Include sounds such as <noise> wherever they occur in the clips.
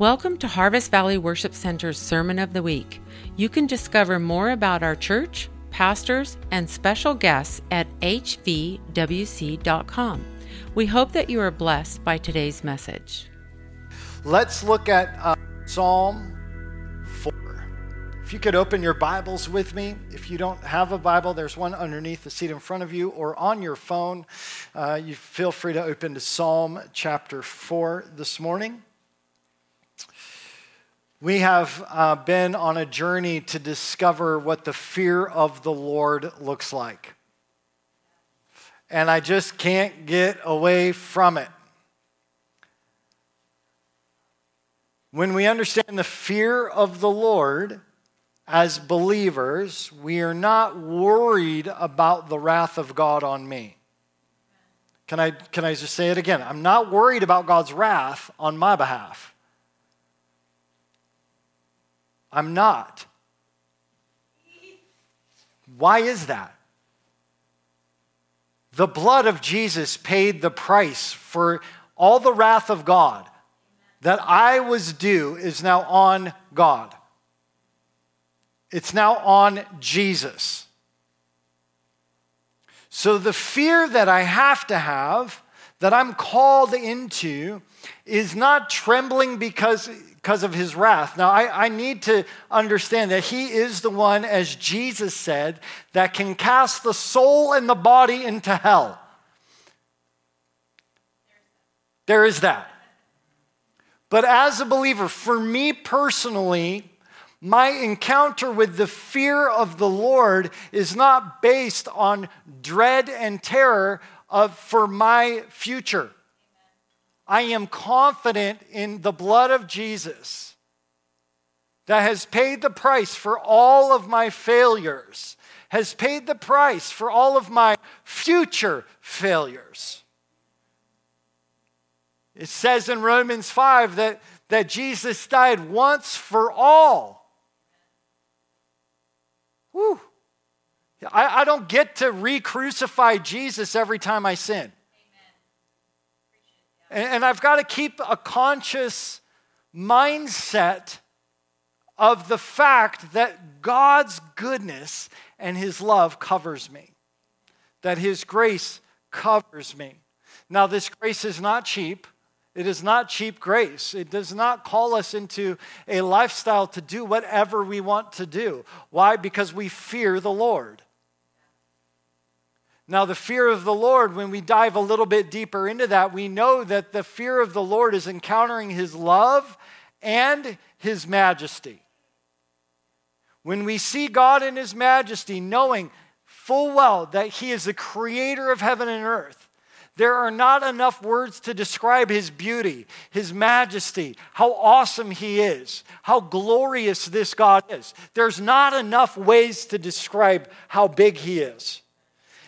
Welcome to Harvest Valley Worship Center's Sermon of the Week. You can discover more about our church, pastors, and special guests at hvwc.com. We hope that you are blessed by today's message. Let's look at uh, Psalm 4. If you could open your Bibles with me. If you don't have a Bible, there's one underneath the seat in front of you or on your phone. Uh, you feel free to open to Psalm chapter 4 this morning. We have uh, been on a journey to discover what the fear of the Lord looks like. And I just can't get away from it. When we understand the fear of the Lord as believers, we are not worried about the wrath of God on me. Can I, can I just say it again? I'm not worried about God's wrath on my behalf. I'm not. Why is that? The blood of Jesus paid the price for all the wrath of God that I was due is now on God. It's now on Jesus. So the fear that I have to have, that I'm called into, is not trembling because because of his wrath. Now, I, I, need to understand that he is the one, as Jesus said, that can cast the soul and the body into hell. There is that. But as a believer, for me personally, my encounter with the fear of the Lord is not based on dread and terror of, for my future. I am confident in the blood of Jesus that has paid the price for all of my failures, has paid the price for all of my future failures. It says in Romans 5 that, that Jesus died once for all. Whew. I, I don't get to re crucify Jesus every time I sin. And I've got to keep a conscious mindset of the fact that God's goodness and His love covers me, that His grace covers me. Now, this grace is not cheap. It is not cheap grace. It does not call us into a lifestyle to do whatever we want to do. Why? Because we fear the Lord. Now, the fear of the Lord, when we dive a little bit deeper into that, we know that the fear of the Lord is encountering His love and His majesty. When we see God in His majesty, knowing full well that He is the creator of heaven and earth, there are not enough words to describe His beauty, His majesty, how awesome He is, how glorious this God is. There's not enough ways to describe how big He is.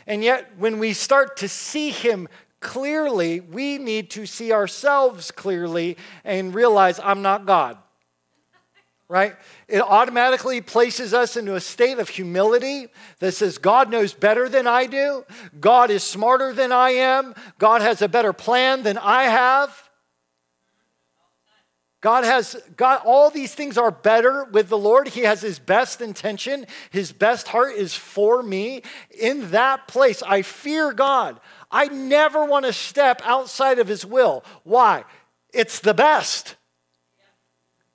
And yet, when we start to see Him clearly, we need to see ourselves clearly and realize I'm not God. Right? It automatically places us into a state of humility that says, God knows better than I do. God is smarter than I am. God has a better plan than I have. God has God all these things are better with the Lord. He has his best intention. His best heart is for me. In that place, I fear God. I never want to step outside of his will. Why? It's the best.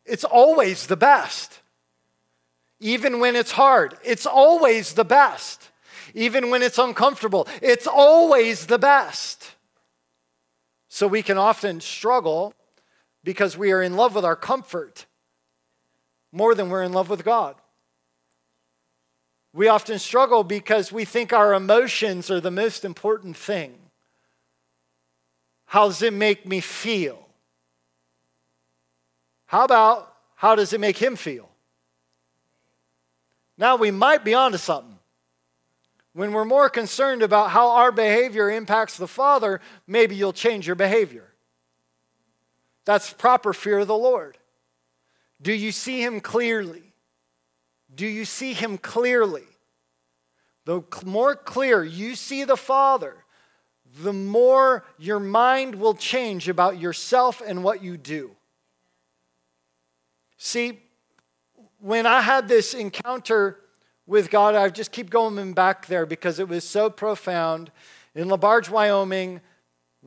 It's always the best. Even when it's hard, it's always the best. Even when it's uncomfortable, it's always the best. So we can often struggle because we are in love with our comfort more than we're in love with God. We often struggle because we think our emotions are the most important thing. How does it make me feel? How about how does it make him feel? Now we might be onto something. When we're more concerned about how our behavior impacts the Father, maybe you'll change your behavior. That's proper fear of the Lord. Do you see him clearly? Do you see him clearly? The more clear you see the Father, the more your mind will change about yourself and what you do. See, when I had this encounter with God, I just keep going back there because it was so profound. In LaBarge, Wyoming,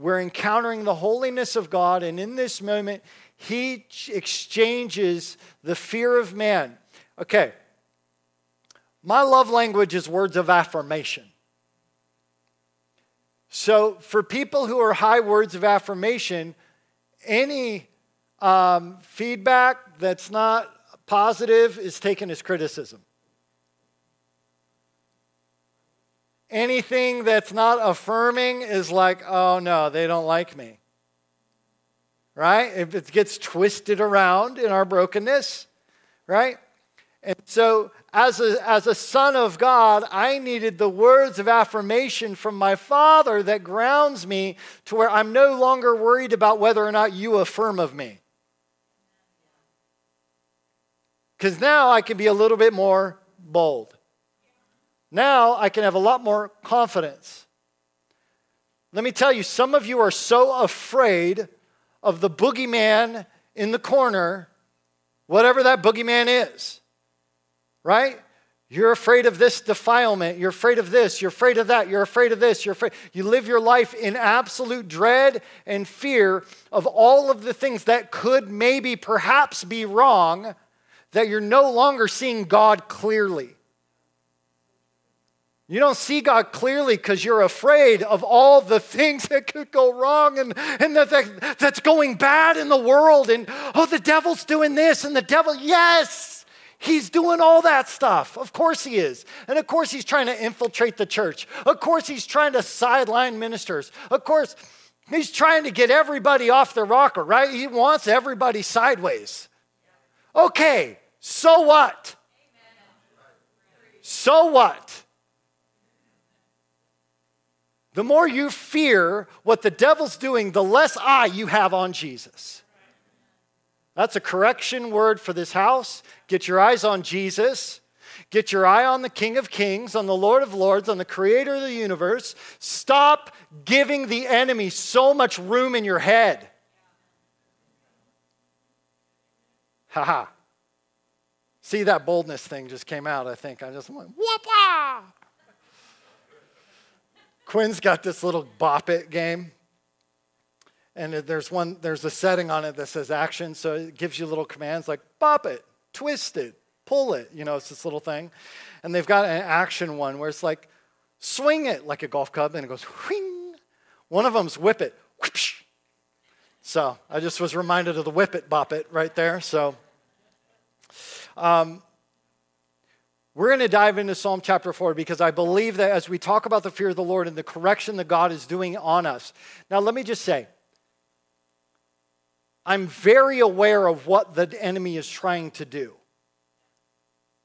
we're encountering the holiness of God, and in this moment, He exchanges the fear of man. Okay, my love language is words of affirmation. So, for people who are high words of affirmation, any um, feedback that's not positive is taken as criticism. Anything that's not affirming is like, oh no, they don't like me. Right? If it gets twisted around in our brokenness, right? And so, as a, as a son of God, I needed the words of affirmation from my father that grounds me to where I'm no longer worried about whether or not you affirm of me. Because now I can be a little bit more bold. Now I can have a lot more confidence. Let me tell you, some of you are so afraid of the boogeyman in the corner, whatever that boogeyman is, right? You're afraid of this defilement. You're afraid of this. You're afraid of that. You're afraid of this. You're afraid. You live your life in absolute dread and fear of all of the things that could maybe perhaps be wrong, that you're no longer seeing God clearly. You don't see God clearly because you're afraid of all the <laughs> things that could go wrong and, and that, that, that's going bad in the world. And oh, the devil's doing this and the devil, yes, he's doing all that stuff. Of course he is. And of course he's trying to infiltrate the church. Of course he's trying to sideline ministers. Of course he's trying to get everybody off the rocker, right? He wants everybody sideways. Okay, so what? So what? The more you fear what the devil's doing, the less eye you have on Jesus. That's a correction word for this house. Get your eyes on Jesus. Get your eye on the King of Kings, on the Lord of Lords, on the Creator of the universe. Stop giving the enemy so much room in your head. Haha. See, that boldness thing just came out, I think. I just went, whoop Quinn's got this little bop it game. And there's one, there's a setting on it that says action. So it gives you little commands like bop it, twist it, pull it. You know, it's this little thing. And they've got an action one where it's like swing it like a golf club and it goes whing. One of them's whip it. So I just was reminded of the whip it, bop it right there. So um, we're going to dive into Psalm chapter 4 because I believe that as we talk about the fear of the Lord and the correction that God is doing on us. Now, let me just say, I'm very aware of what the enemy is trying to do.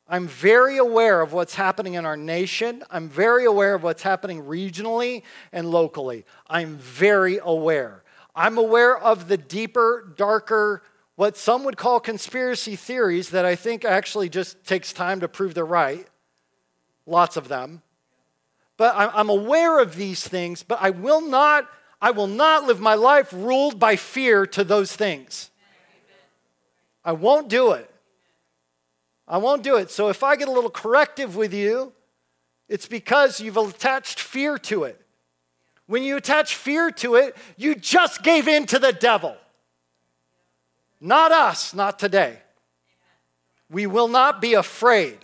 I'm very aware of what's happening in our nation. I'm very aware of what's happening regionally and locally. I'm very aware. I'm aware of the deeper, darker what some would call conspiracy theories that I think actually just takes time to prove they're right. Lots of them. But I'm aware of these things, but I will not, I will not live my life ruled by fear to those things. I won't do it. I won't do it. So if I get a little corrective with you, it's because you've attached fear to it. When you attach fear to it, you just gave in to the devil. Not us, not today. We will not be afraid.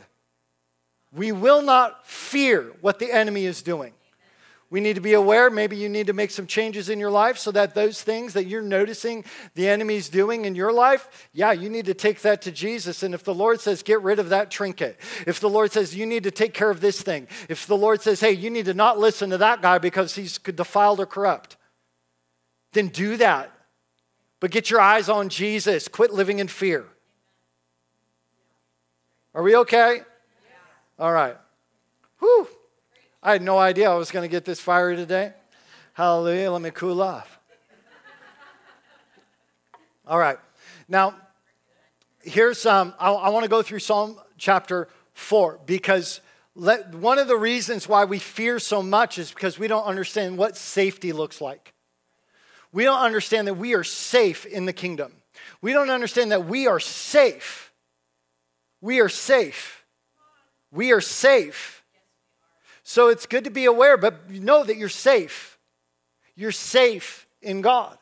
We will not fear what the enemy is doing. We need to be aware. Maybe you need to make some changes in your life so that those things that you're noticing the enemy's doing in your life, yeah, you need to take that to Jesus. And if the Lord says, get rid of that trinket, if the Lord says, you need to take care of this thing, if the Lord says, hey, you need to not listen to that guy because he's defiled or corrupt, then do that but get your eyes on Jesus. Quit living in fear. Are we okay? All right. Whew. I had no idea I was going to get this fiery today. Hallelujah. Let me cool off. All right. Now, here's um, I, I want to go through Psalm chapter 4 because let, one of the reasons why we fear so much is because we don't understand what safety looks like we don't understand that we are safe in the kingdom. We don't understand that we are safe. We are safe. We are safe. So it's good to be aware, but know that you're safe. You're safe in God.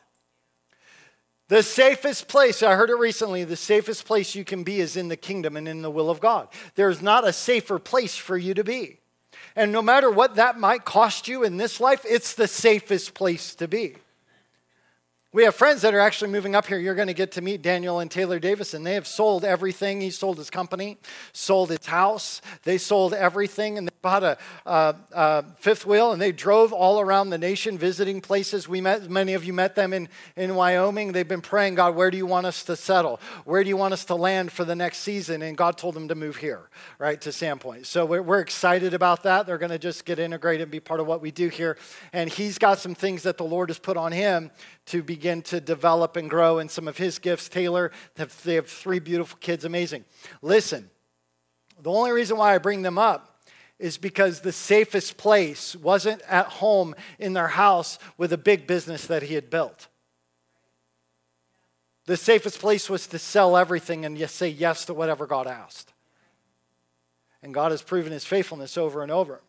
The safest place, I heard it recently, the safest place you can be is in the kingdom and in the will of God. There's not a safer place for you to be. And no matter what that might cost you in this life, it's the safest place to be. We have friends that are actually moving up here. You're going to get to meet Daniel and Taylor Davison. They have sold everything. He sold his company, sold his house. They sold everything, and they bought a, a, a, fifth wheel, and they drove all around the nation visiting places. We met many of you met them in, in Wyoming. They've been praying, God, where do you want us to settle? Where do you want us to land for the next season? And God told them to move here, right to Sandpoint. So we're, we're excited about that. They're going to just get integrated and be part of what we do here. And he's got some things that the Lord has put on him to begin to develop and grow in some of his gifts. Taylor, they have three beautiful kids, amazing. Listen, the only reason why I bring them up is because the safest place wasn't at home in their house with a big business that he had built. The safest place was to sell everything and just say yes to whatever God asked. And God has proven his faithfulness over and over.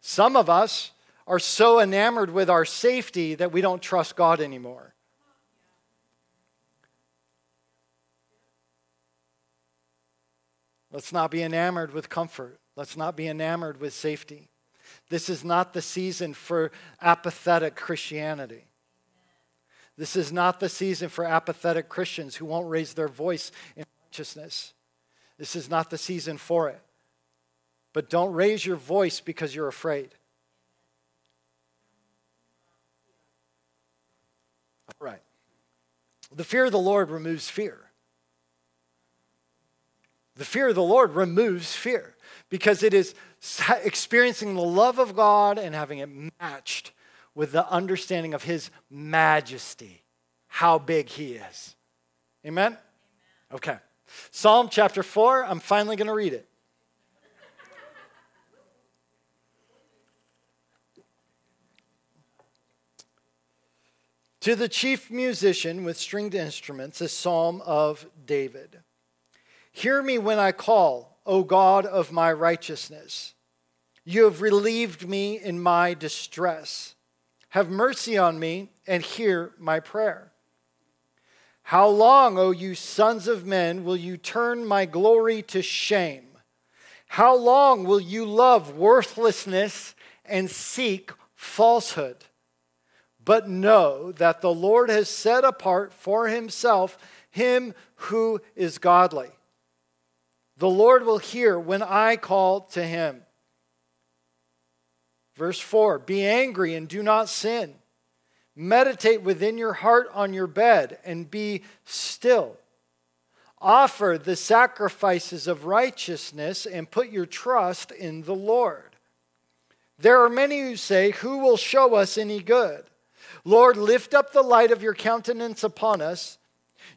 Some of us, are so enamored with our safety that we don't trust God anymore. Let's not be enamored with comfort. Let's not be enamored with safety. This is not the season for apathetic Christianity. This is not the season for apathetic Christians who won't raise their voice in righteousness. This is not the season for it. But don't raise your voice because you're afraid. Right. The fear of the Lord removes fear. The fear of the Lord removes fear because it is experiencing the love of God and having it matched with the understanding of His majesty, how big He is. Amen? Amen. Okay. Psalm chapter 4, I'm finally going to read it. To the chief musician with stringed instruments, a psalm of David. Hear me when I call, O God of my righteousness. You have relieved me in my distress. Have mercy on me and hear my prayer. How long, O you sons of men, will you turn my glory to shame? How long will you love worthlessness and seek falsehood? But know that the Lord has set apart for himself him who is godly. The Lord will hear when I call to him. Verse 4 Be angry and do not sin. Meditate within your heart on your bed and be still. Offer the sacrifices of righteousness and put your trust in the Lord. There are many who say, Who will show us any good? Lord, lift up the light of your countenance upon us.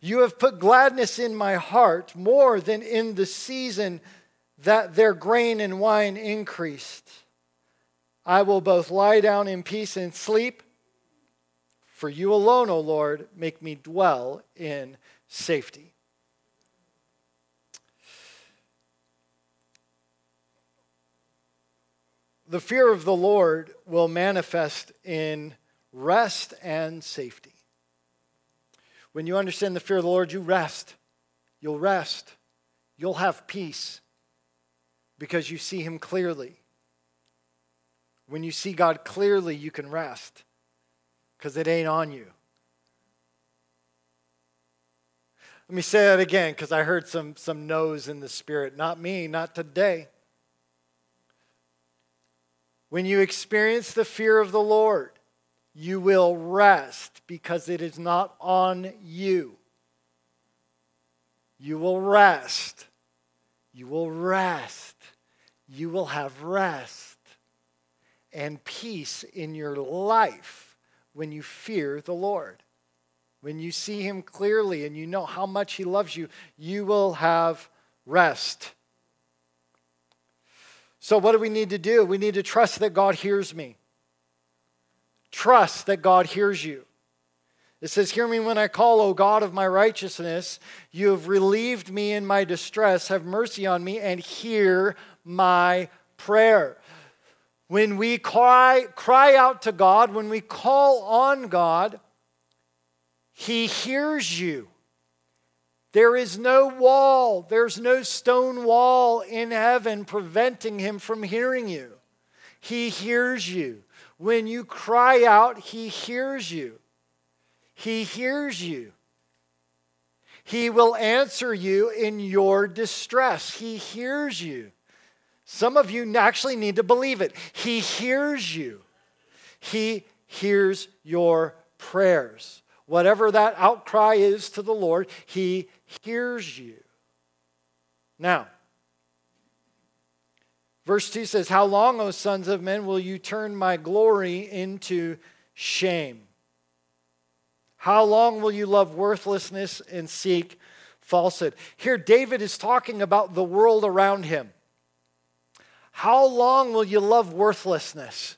You have put gladness in my heart more than in the season that their grain and wine increased. I will both lie down in peace and sleep. For you alone, O Lord, make me dwell in safety. The fear of the Lord will manifest in rest and safety. When you understand the fear of the Lord, you rest. You'll rest. You'll have peace because you see Him clearly. When you see God clearly, you can rest because it ain't on you. Let me say that again because I heard some, some no's in the spirit. Not me, not today. When you experience the fear of the Lord, you will rest because it is not on you. You will rest. You will rest. You will have rest and peace in your life when you fear the Lord. When you see Him clearly and you know how much He loves you, you will have rest. So, what do we need to do? We need to trust that God hears me. Trust that God hears you. It says, Hear me when I call, O God of my righteousness. You have relieved me in my distress. Have mercy on me and hear my prayer. When we cry, cry out to God, when we call on God, He hears you. There is no wall, there's no stone wall in heaven preventing Him from hearing you. He hears you. When you cry out, He hears you. He hears you. He will answer you in your distress. He hears you. Some of you actually need to believe it. He hears you. He hears your prayers. Whatever that outcry is to the Lord, He hears you. Now, verse 2 says, How long, O sons of men, will you turn my glory into shame? How long will you love worthlessness and seek falsehood? Here, David is talking about the world around him. How long will you love worthlessness?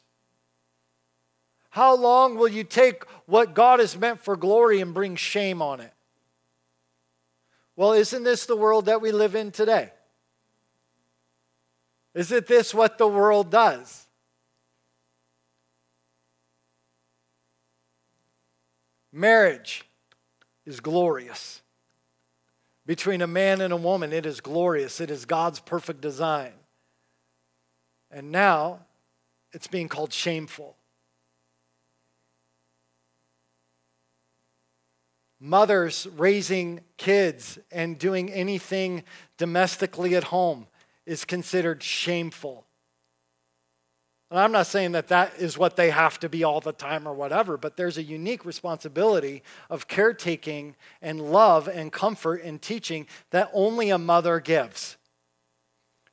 How long will you take what God has meant for glory and bring shame on it? Well, isn't this the world that we live in today? Isn't this what the world does? Marriage is glorious. Between a man and a woman, it is glorious. It is God's perfect design. And now it's being called shameful. Mothers raising kids and doing anything domestically at home is considered shameful. And I'm not saying that that is what they have to be all the time or whatever, but there's a unique responsibility of caretaking and love and comfort and teaching that only a mother gives.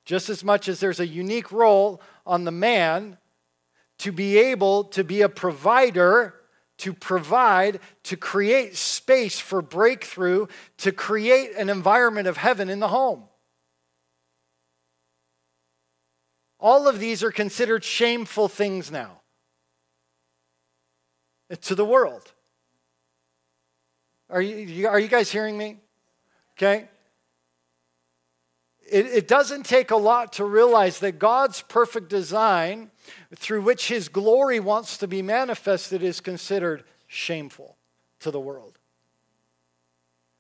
Just as much as there's a unique role on the man to be able to be a provider, to provide, to create space for breakthrough, to create an environment of heaven in the home. All of these are considered shameful things now to the world. Are you, are you guys hearing me? Okay? It, it doesn't take a lot to realize that God's perfect design, through which His glory wants to be manifested, is considered shameful to the world.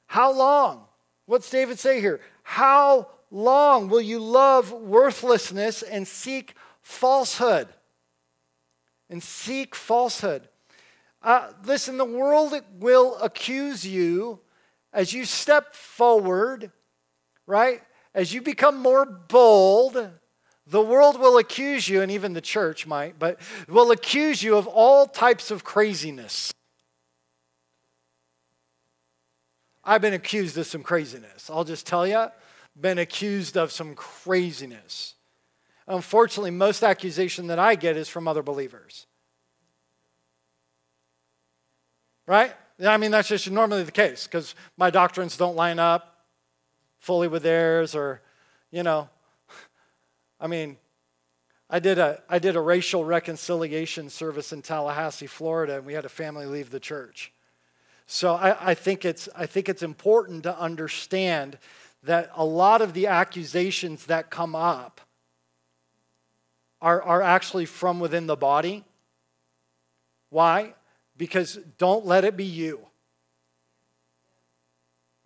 How long? What's David say here? How long will you love worthlessness and seek falsehood? And seek falsehood. Uh, listen, the world will accuse you as you step forward, right? As you become more bold, the world will accuse you, and even the church might, but will accuse you of all types of craziness. I've been accused of some craziness. I'll just tell you, been accused of some craziness. Unfortunately, most accusation that I get is from other believers. Right? I mean, that's just normally the case because my doctrines don't line up fully with theirs, or, you know, <laughs> I mean, I did a, I did a racial reconciliation service in Tallahassee, Florida, and we had a family leave the church. So I, I, think, it's, I think it's important to understand that a lot of the accusations that come up are, are actually from within the body. Why? Because don't let it be you.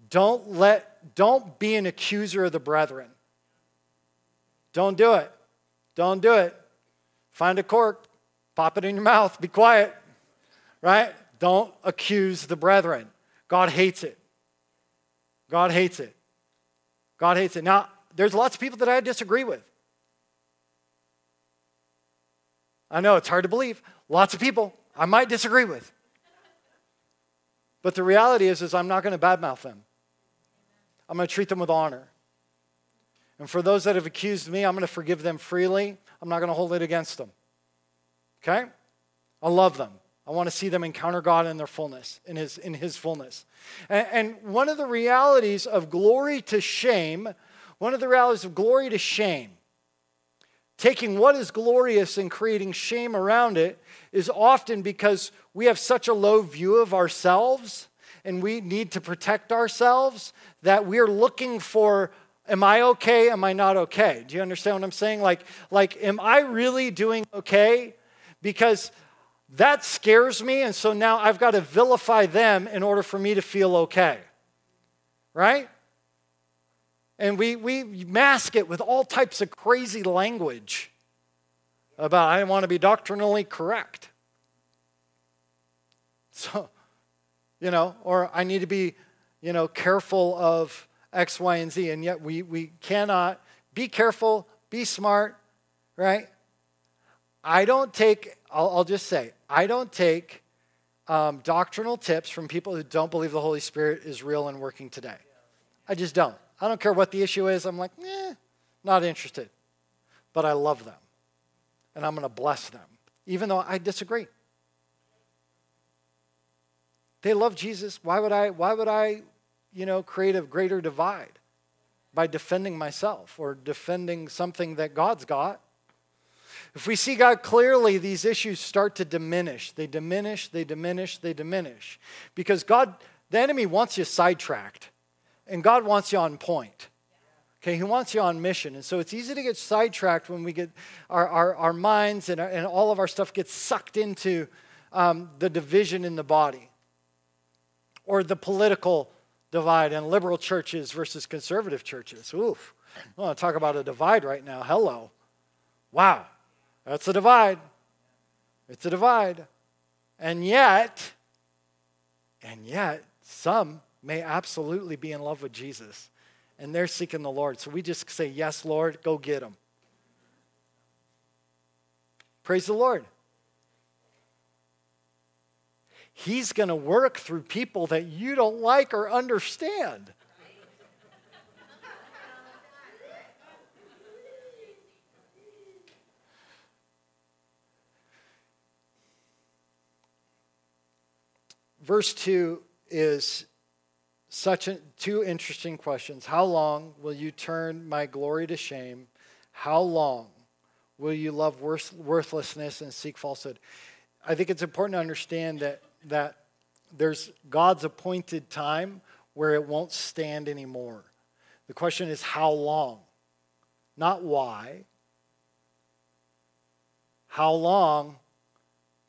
Don't let don't be an accuser of the brethren. Don't do it. Don't do it. Find a cork, pop it in your mouth, be quiet. Right? Don't accuse the brethren. God hates it. God hates it. God hates it. Now, there's lots of people that I disagree with. I know it's hard to believe. Lots of people I might disagree with. But the reality is, is I'm not going to badmouth them. I'm going to treat them with honor. And for those that have accused me, I'm going to forgive them freely. I'm not going to hold it against them. Okay? I love them. I want to see them encounter God in their fullness, in His, in his fullness. And, and one of the realities of glory to shame, one of the realities of glory to shame, taking what is glorious and creating shame around it is often because we have such a low view of ourselves and we need to protect ourselves that we're looking for am i okay? Am i not okay? Do you understand what i'm saying? Like like am i really doing okay? Because that scares me and so now i've got to vilify them in order for me to feel okay right and we, we mask it with all types of crazy language about I want to be doctrinally correct. <laughs> So, you know, or I need to be, you know, careful of X, Y, and Z. And yet we, we cannot be careful, be smart, right? I don't take, I'll, I'll just say, I don't take um, doctrinal tips from people who don't believe the Holy Spirit is real and working today. I just don't. I don't care what the issue is. I'm like, eh, not interested. But I love them. And I'm going to bless them, even though I disagree. They love Jesus. Why would I, why would I, you know, create a greater divide by defending myself or defending something that God's got? If we see God clearly, these issues start to diminish. They diminish, they diminish, they diminish. Because God, the enemy wants you sidetracked. And God wants you on point. Okay, He wants you on mission. And so it's easy to get sidetracked when we get our, our, our minds and, our, and all of our stuff gets sucked into um, the division in the body or the political divide and liberal churches versus conservative churches. Oof. I want to talk about a divide right now. Hello. Wow. That's a divide. It's a divide. And yet, and yet, some may absolutely be in love with Jesus and they're seeking the Lord. So we just say, Yes, Lord, go get them. Praise the Lord. He's going to work through people that you don't like or understand. Verse 2 is such a, two interesting questions. How long will you turn my glory to shame? How long will you love worth, worthlessness and seek falsehood? I think it's important to understand that, that there's God's appointed time where it won't stand anymore. The question is how long, not why. How long?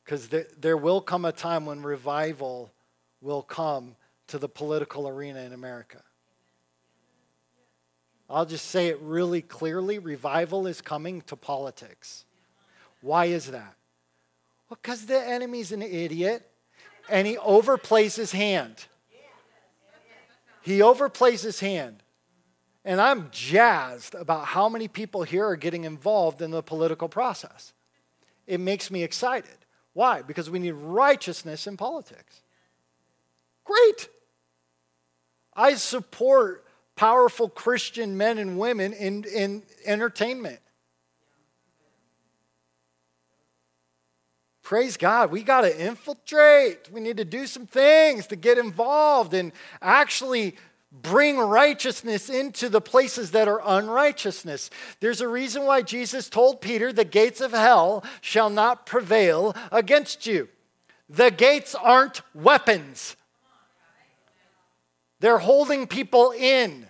Because there, there will come a time when revival will come to the political arena in America. I'll just say it really clearly revival is coming to politics. Why is that? Well, because the enemy's an idiot and he overplays his hand. He overplays his hand. And I'm jazzed about how many people here are getting involved in the political process. It makes me excited. Why? Because we need righteousness in politics. Great. I support powerful Christian men and women in, in entertainment. Praise God. We got to infiltrate. We need to do some things to get involved and actually bring righteousness into the places that are unrighteousness. There's a reason why Jesus told Peter, The gates of hell shall not prevail against you. The gates aren't weapons, they're holding people in.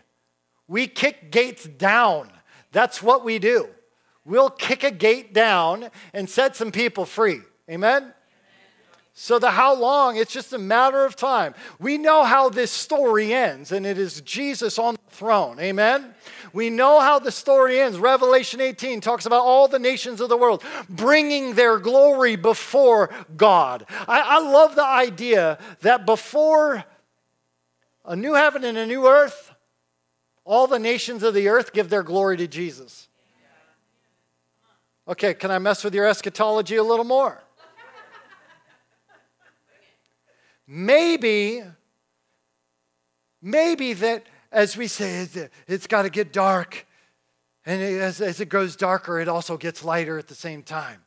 We kick gates down. That's what we do. We'll kick a gate down and set some people free. Amen? So, the how long, it's just a matter of time. We know how this story ends, and it is Jesus on the throne. Amen? We know how the story ends. Revelation 18 talks about all the nations of the world bringing their glory before God. I, I love the idea that before a new heaven and a new earth, all the nations of the earth give their glory to Jesus. Okay, can I mess with your eschatology a little more? Maybe, maybe that as we say, it's got to get dark. And as, as it goes darker, it also gets lighter at the same time.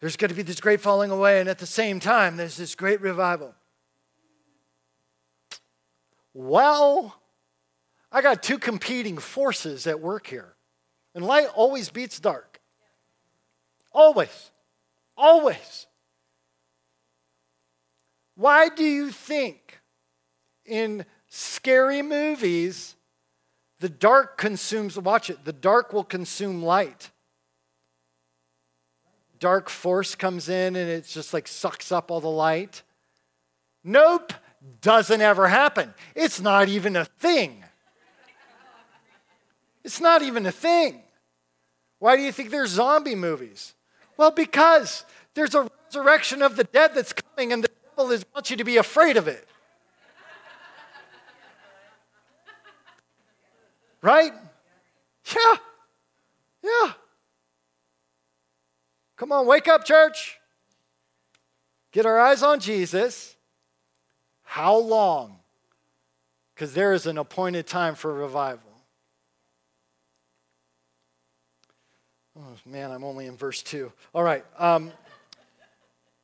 There's going to be this great falling away, and at the same time, there's this great revival. Well, I got two competing forces at work here. And light always beats dark. Always. Always. Why do you think in scary movies the dark consumes, watch it, the dark will consume light? Dark force comes in and it just like sucks up all the light. Nope, doesn't ever happen. It's not even a thing. It's not even a thing. Why do you think there's zombie movies? Well, because there's a resurrection of the dead that's coming, and the devil is, wants you to be afraid of it. Right? Yeah. Yeah. Come on, wake up, church. Get our eyes on Jesus. How long? Because there is an appointed time for revival. Oh, man, I'm only in verse 2. All right. Um,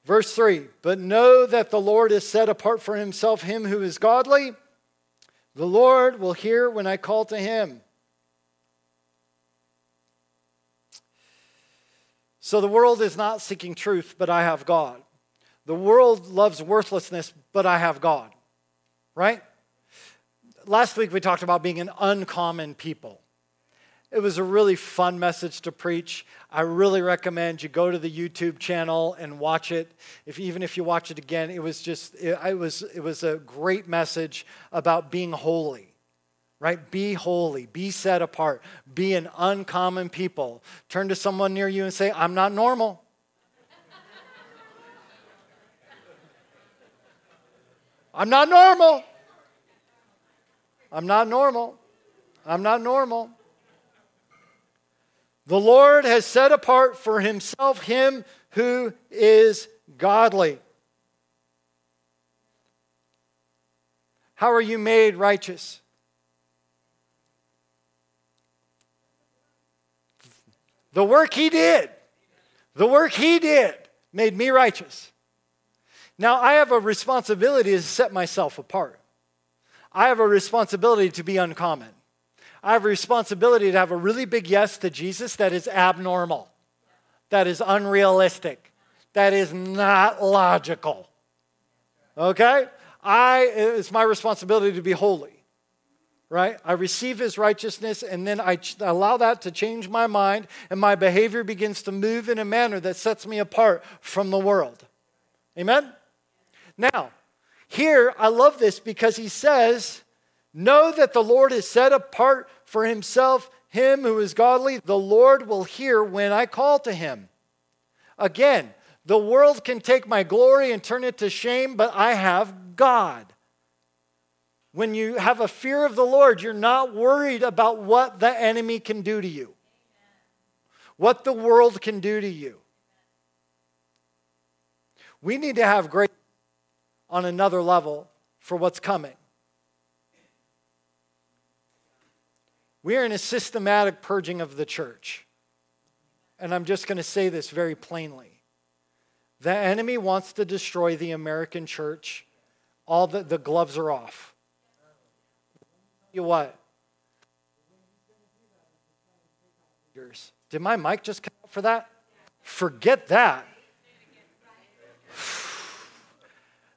verse 3 But know that the Lord is set apart for himself him who is godly. The Lord will hear when I call to him. So the world is not seeking truth, but I have God. The world loves worthlessness, but I have God. Right? Last week we talked about being an uncommon people. It was a really fun message to preach. I really recommend you go to the YouTube channel and watch it. If even if you watch it again, it was just it, it was it was a great message about being holy. Right? Be holy, be set apart, be an uncommon people. Turn to someone near you and say, "I'm not normal." <laughs> I'm not normal. I'm not normal. I'm not normal. The Lord has set apart for himself him who is godly. How are you made righteous? The work he did, the work he did made me righteous. Now I have a responsibility to set myself apart. I have a responsibility to be uncommon. I have a responsibility to have a really big yes to Jesus that is abnormal, that is unrealistic, that is not logical. Okay? I it's my responsibility to be holy. Right? I receive his righteousness and then I allow that to change my mind and my behavior begins to move in a manner that sets me apart from the world. Amen? Now, here I love this because he says Know that the Lord is set apart for himself him who is godly. The Lord will hear when I call to him. Again, the world can take my glory and turn it to shame, but I have God. When you have a fear of the Lord, you're not worried about what the enemy can do to you, what the world can do to you. We need to have grace on another level for what's coming. We are in a systematic purging of the church. And I'm just going to say this very plainly. The enemy wants to destroy the American church. All the, the gloves are off. You what? Did my mic just come up for that? Forget that.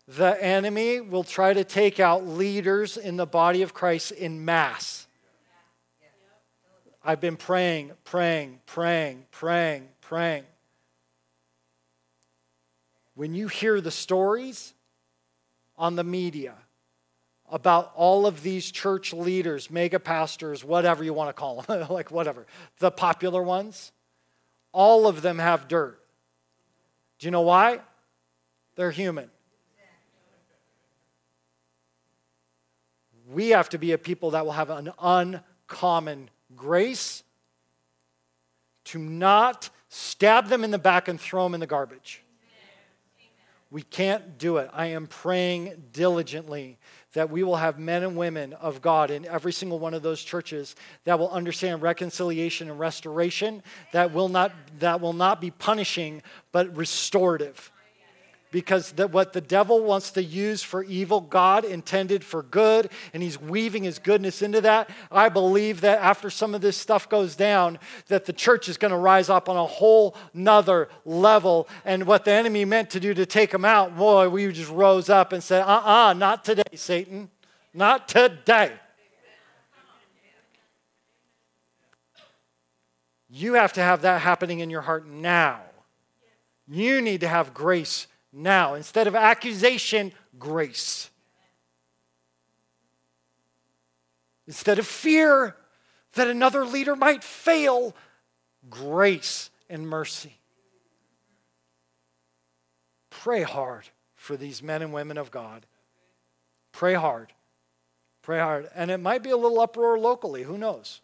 The enemy will try to take out leaders in the body of Christ in mass. I've been praying, praying, praying, praying, praying. When you hear the stories on the media about all of these church leaders, mega pastors, whatever you want to call them, <laughs> like whatever, the popular ones, all of them have dirt. Do you know why? They're human. We have to be a people that will have an uncommon grace to not stab them in the back and throw them in the garbage. We can't do it. I am praying diligently that we will have men and women of God in every single one of those churches that will understand reconciliation and restoration, that will not, that will not be punishing, but restorative. Because the, what the devil wants to use for evil, God intended for good, and he's weaving his goodness into that. I believe that after some of this stuff goes down, that the church is going to rise up on a whole nother level. And what the enemy meant to do to take him out, boy, we just rose up and said, uh uh-uh, uh, not today, Satan. Not today. You have to have that happening in your heart now. You need to have grace now. Instead of accusation, grace. Instead of fear that another leader might fail, grace and mercy. Pray hard for these men and women of God. Pray hard. Pray hard. And it might be a little uproar locally. Who knows?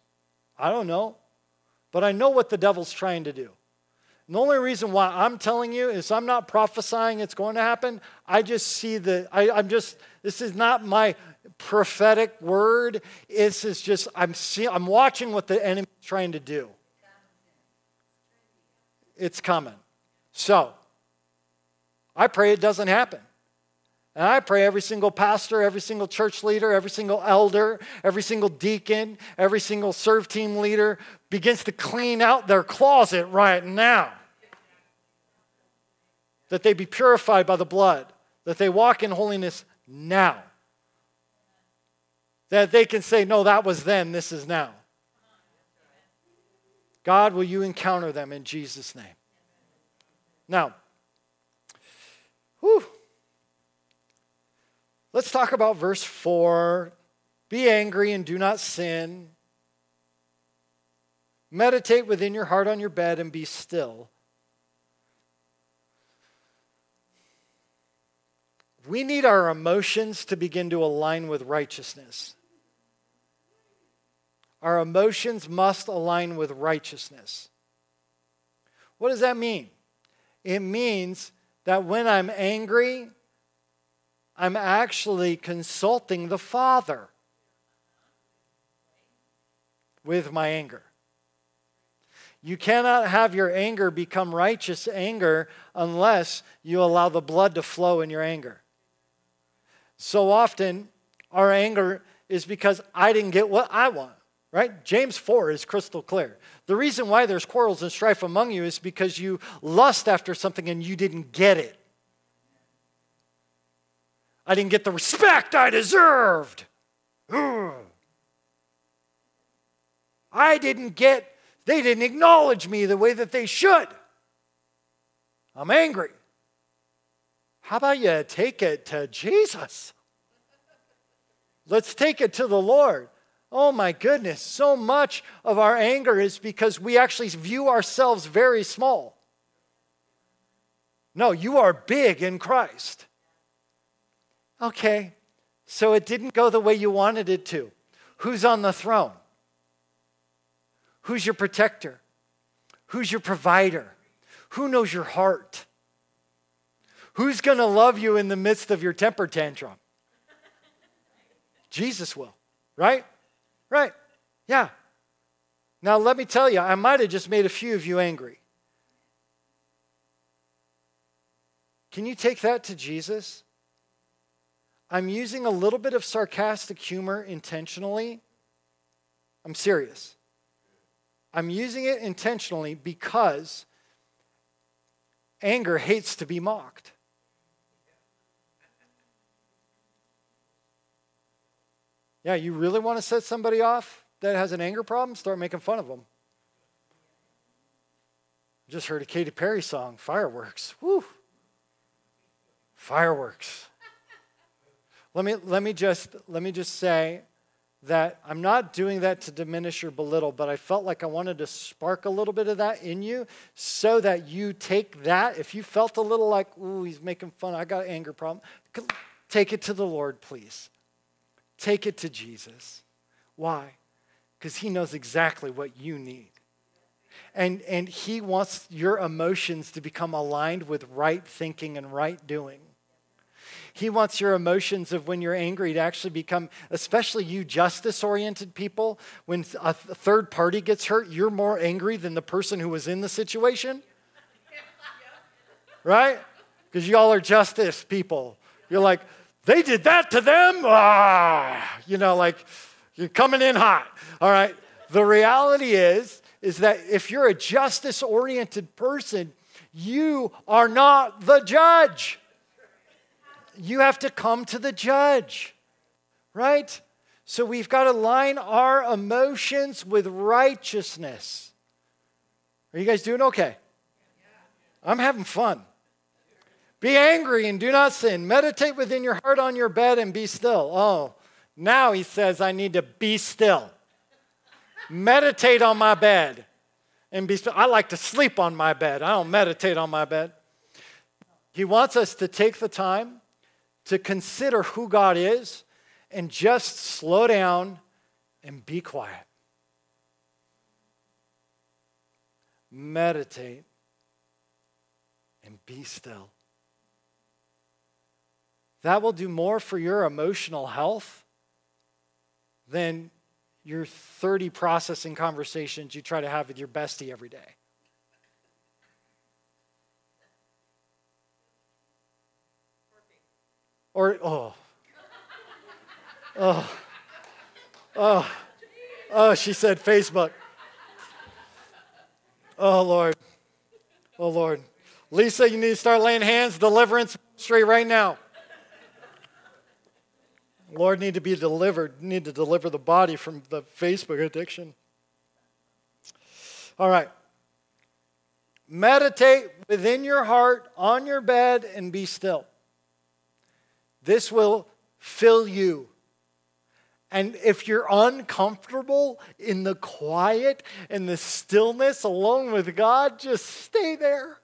I don't know. But I know what the devil's trying to do. The only reason why I'm telling you is I'm not prophesying it's going to happen. I just see the, I, I'm just, this is not my prophetic word. This is just, I'm seeing, I'm watching what the enemy's trying to do. It's coming. So, I pray it doesn't happen. And I pray every single pastor, every single church leader, every single elder, every single deacon, every single serve team leader begins to clean out their closet right now. That they be purified by the blood, that they walk in holiness now. That they can say, No, that was then, this is now. God, will you encounter them in Jesus' name? Now, whew. Let's talk about verse 4. Be angry and do not sin. Meditate within your heart on your bed and be still. We need our emotions to begin to align with righteousness. Our emotions must align with righteousness. What does that mean? It means that when I'm angry, I'm actually consulting the Father with my anger. You cannot have your anger become righteous anger unless you allow the blood to flow in your anger. So often, our anger is because I didn't get what I want, right? James 4 is crystal clear. The reason why there's quarrels and strife among you is because you lust after something and you didn't get it. I didn't get the respect I deserved. Hmm. I didn't get, they didn't acknowledge me the way that they should. I'm angry. How about you take it to Jesus? Let's take it to the Lord. Oh my goodness, so much of our anger is because we actually view ourselves very small. No, you are big in Christ. Okay, so it didn't go the way you wanted it to. Who's on the throne? Who's your protector? Who's your provider? Who knows your heart? Who's going to love you in the midst of your temper tantrum? Jesus will, right? Right. Yeah. Now, let me tell you, I might have just made a few of you angry. Can you take that to Jesus? I'm using a little bit of sarcastic humor intentionally. I'm serious. I'm using it intentionally because anger hates to be mocked. Yeah, you really want to set somebody off that has an anger problem? Start making fun of them. Just heard a Katy Perry song, Fireworks. Woo! Fireworks. Let me, let, me just, let me just say that I'm not doing that to diminish or belittle, but I felt like I wanted to spark a little bit of that in you so that you take that. If you felt a little like, ooh, he's making fun, I got anger problem, take it to the Lord, please. Take it to Jesus. Why? Because he knows exactly what you need. And, and he wants your emotions to become aligned with right thinking and right doing. He wants your emotions of when you're angry to actually become, especially you justice oriented people, when a third party gets hurt, you're more angry than the person who was in the situation. <laughs> Right? Because y'all are justice people. You're like, they did that to them? Ah, you know, like you're coming in hot. All right. The reality is, is that if you're a justice oriented person, you are not the judge. You have to come to the judge, right? So we've got to line our emotions with righteousness. Are you guys doing okay? I'm having fun. Be angry and do not sin. Meditate within your heart on your bed and be still. Oh, now he says, I need to be still. meditate on my bed and be still. I like to sleep on my bed. I don't meditate on my bed. He wants us to take the time to consider who God is and just slow down and be quiet. Meditate and be still. That will do more for your emotional health than your 30 processing conversations you try to have with your bestie every day. Or, oh, oh, oh, oh, she said Facebook. Oh, Lord. Oh, Lord. Lisa, you need to start laying hands, deliverance straight right now. Lord, need to be delivered, need to deliver the body from the Facebook addiction. All right. Meditate within your heart on your bed and be still. This will fill you. And if you're uncomfortable in the quiet and the stillness alone with God, just stay there.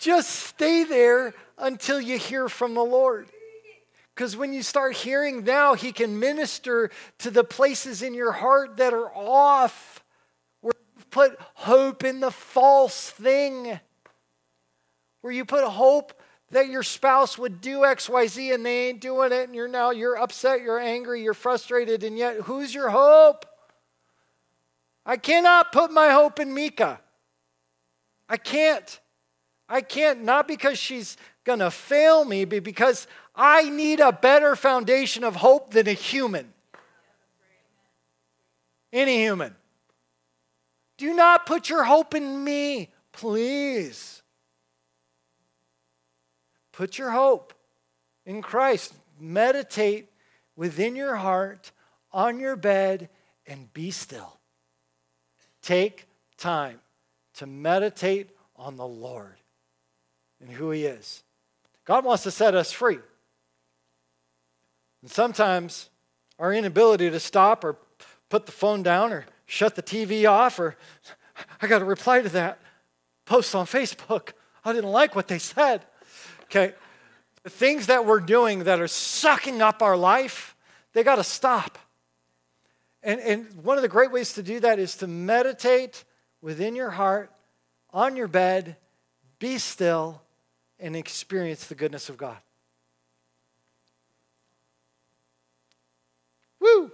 just stay there until you hear from the Lord. Because when you start hearing now, He can minister to the places in your heart that are off, where you put hope in the false thing, where you put hope that your spouse would do XYZ and they ain't doing it, and you're now you're upset, you're angry, you're frustrated, and yet who's your hope? I cannot put my hope in Mika. I can't. I can't, not because she's going to fail me, but because I need a better foundation of hope than a human. Any human. Do not put your hope in me, please. Put your hope in Christ. Meditate within your heart, on your bed, and be still. Take time to meditate on the Lord and who He is. God wants to set us free. And sometimes our inability to stop or put the phone down or shut the TV off or I got to reply to that post on Facebook. I didn't like what they said. Okay. The things that we're doing that are sucking up our life, they got to stop. And, and one of the great ways to do that is to meditate within your heart, on your bed, be still, and experience the goodness of God. Woo!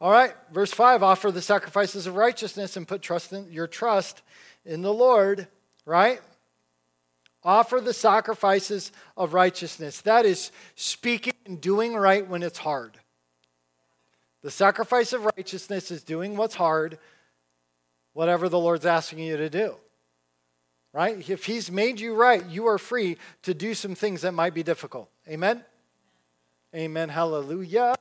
All right, verse 5 offer the sacrifices of righteousness and put trust in your trust in the Lord, right? Offer the sacrifices of righteousness. That is speaking and doing right when it's hard. The sacrifice of righteousness is doing what's hard, whatever the Lord's asking you to do. Right? If He's made you right, you are free to do some things that might be difficult. Amen? Amen. Hallelujah.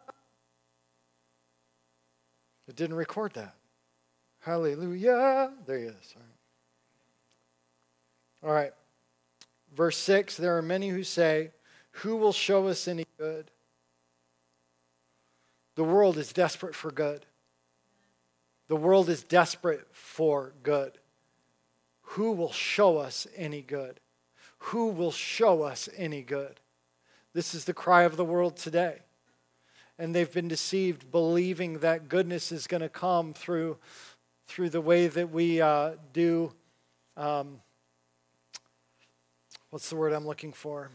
It didn't record that. Hallelujah. There he is. All right. All right. Verse 6 There are many who say, Who will show us any good? The world is desperate for good. The world is desperate for good. Who will show us any good? Who will show us any good? This is the cry of the world today. And they've been deceived, believing that goodness is going to come through, through the way that we uh, do. Um, what's the word I'm looking for?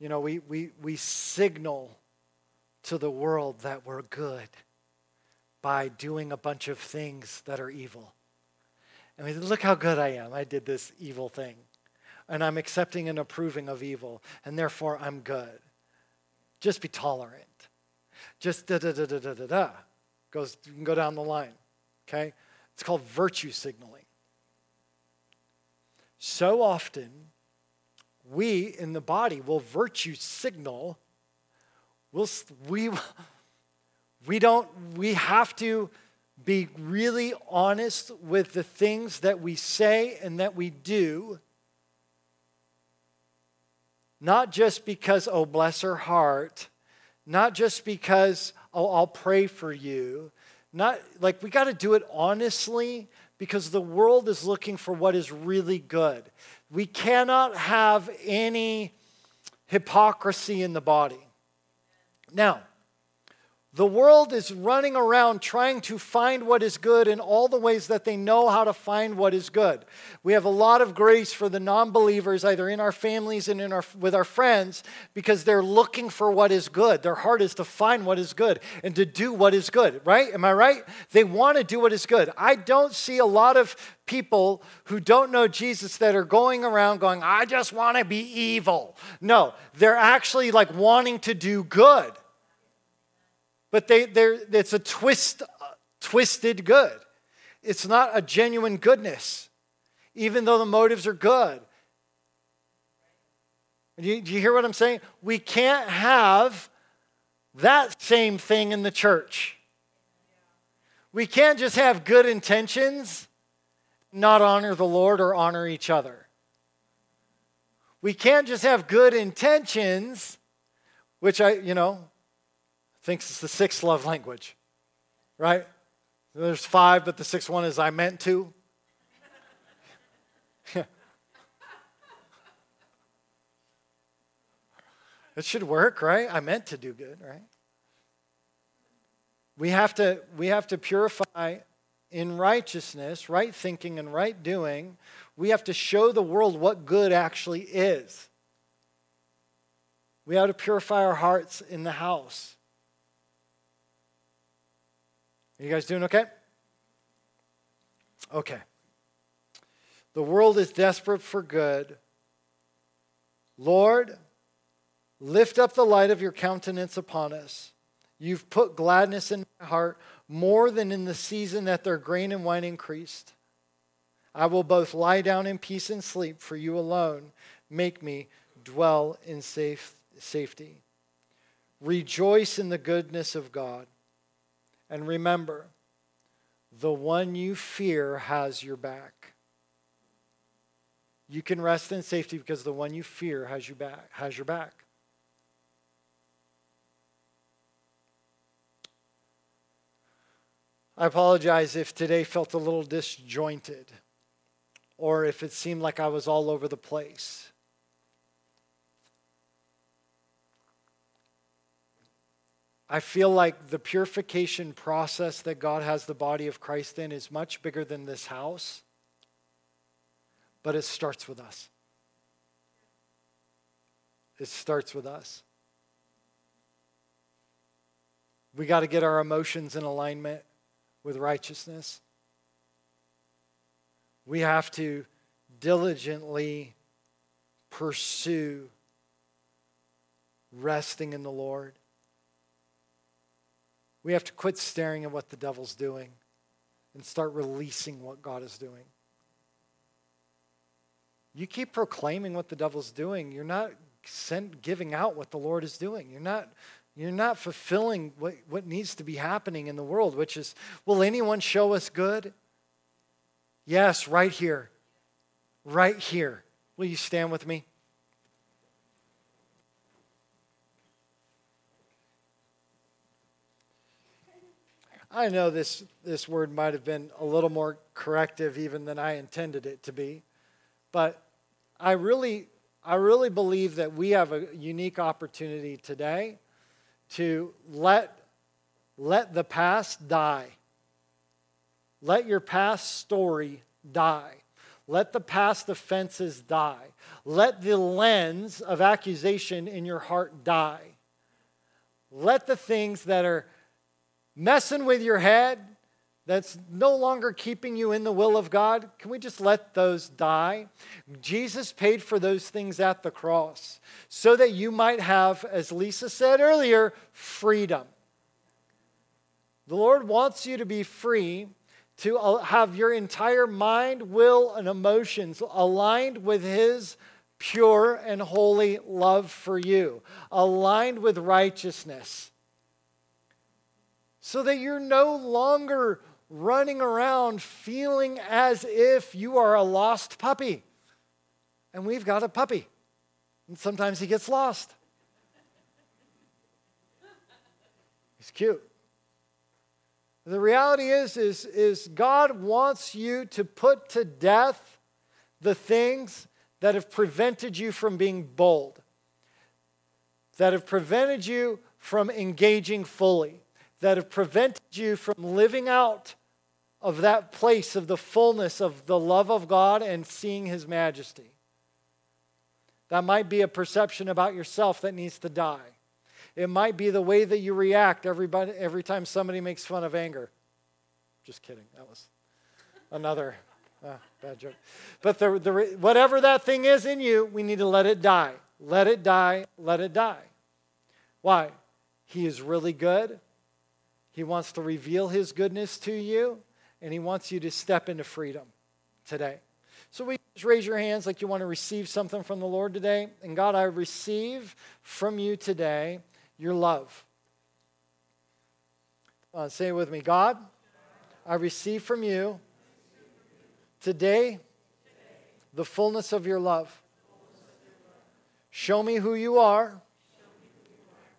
You know, we, we, we signal to the world that we're good by doing a bunch of things that are evil. I mean, look how good I am. I did this evil thing. And I'm accepting and approving of evil, and therefore I'm good. Just be tolerant. Just da da da da da da da. Goes, you can go down the line. Okay? It's called virtue signaling. So often, we in the body will virtue signal. We'll, we, <laughs> we don't, we have to be really honest with the things that we say and that we do. Not just because, oh, bless her heart, not just because, oh, I'll pray for you. Not like we got to do it honestly because the world is looking for what is really good. We cannot have any hypocrisy in the body. Now, the world is running around trying to find what is good in all the ways that they know how to find what is good. We have a lot of grace for the non believers, either in our families and in our, with our friends, because they're looking for what is good. Their heart is to find what is good and to do what is good, right? Am I right? They want to do what is good. I don't see a lot of people who don't know Jesus that are going around going, I just want to be evil. No, they're actually like wanting to do good but they, it's a twist, twisted good. It's not a genuine goodness, even though the motives are good. Do you, do you hear what I'm saying? We can't have that same thing in the church. We can't just have good intentions, not honor the Lord or honor each other. We can't just have good intentions, which I, you know, thinks it's the sixth love language, right? There's five, but the sixth one is I meant to. <laughs> it should work, right? I meant to do good, right? We have to, we have to purify in righteousness, right thinking, and right doing. We have to show the world what good actually is. We have to purify our hearts in the house. Are you guys doing okay? Okay. The world is desperate for good. Lord, lift up the light of your countenance upon us. You've put gladness in my heart more than in the season that their grain and wine increased. I will both lie down in peace and sleep, for you alone make me dwell in safe, safety. Rejoice in the goodness of God. And remember, the one you fear has your back. You can rest in safety because the one you fear has back, has your back. I apologize if today felt a little disjointed or if it seemed like I was all over the place. I feel like the purification process that God has the body of Christ in is much bigger than this house, but it starts with us. It starts with us. We got to get our emotions in alignment with righteousness. We have to diligently pursue resting in the Lord. We have to quit staring at what the devil's doing and start releasing what God is doing. You keep proclaiming what the devil's doing, you're not sent, giving out what the Lord is doing. You're not, you're not fulfilling what, what needs to be happening in the world, which is will anyone show us good? Yes, right here. Right here. Will you stand with me? I know this, this word might have been a little more corrective even than I intended it to be, but I really, I really believe that we have a unique opportunity today to let, let the past die. Let your past story die. Let the past offenses die. Let the lens of accusation in your heart die. Let the things that are messing with your head, that's no longer keeping you in the will of God, can we just let those die? Jesus paid for those things at the cross so that you might have, as Lisa said earlier, freedom. The Lord wants you to be free, to have your entire mind, will, and emotions aligned with His pure and holy love for you, aligned with righteousness, so that you're no longer running around feeling as if you are a lost puppy. And we've got a puppy. And sometimes he gets lost. He's cute. The reality is, is, is God wants you to put to death the things that have prevented you from being bold, that have prevented you from engaging fully, that have prevented you from living out of that place of the fullness of the love of God and seeing His majesty. That might be a perception about yourself that needs to die. It might be the way that you react everybody, every time somebody makes fun of anger. Just kidding. That was another <laughs> ah, bad joke. But the, the, whatever that thing is in you, we need to let it die. Let it die. Let it die. Why? He is really good. He wants to reveal his goodness to you and He wants you to step into freedom today. So we just raise your hands like you want to receive something from the Lord today. And God, I receive from you today your love. Uh, say it with me God, I receive from you today the fullness of your love. Show me who you are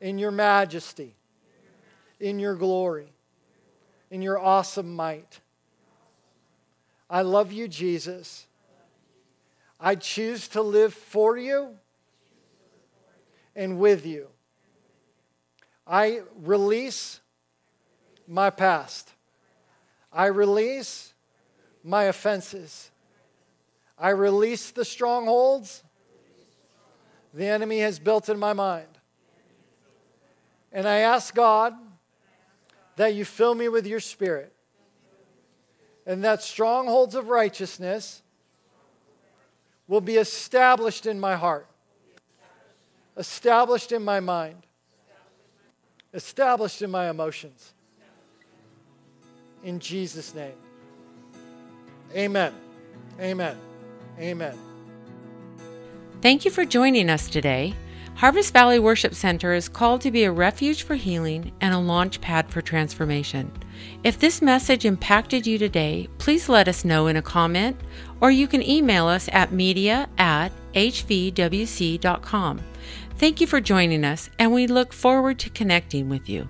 in your majesty, in your glory, in your awesome might. I love you, Jesus. I choose to live for you and with you. I release my past. I release my offenses. I release the strongholds the enemy has built in my mind. And I ask God that you fill me with your spirit and that strongholds of righteousness will be established in my heart, established in my mind, established in my emotions. In Jesus' name. Amen. Amen. Amen. Thank you for joining us today. Harvest Valley Worship Center is called to be a refuge for healing and a launch pad for transformation. If this message impacted you today, please let us know in a comment or you can email us at media at hvwc.com. Thank you for joining us, and we look forward to connecting with you.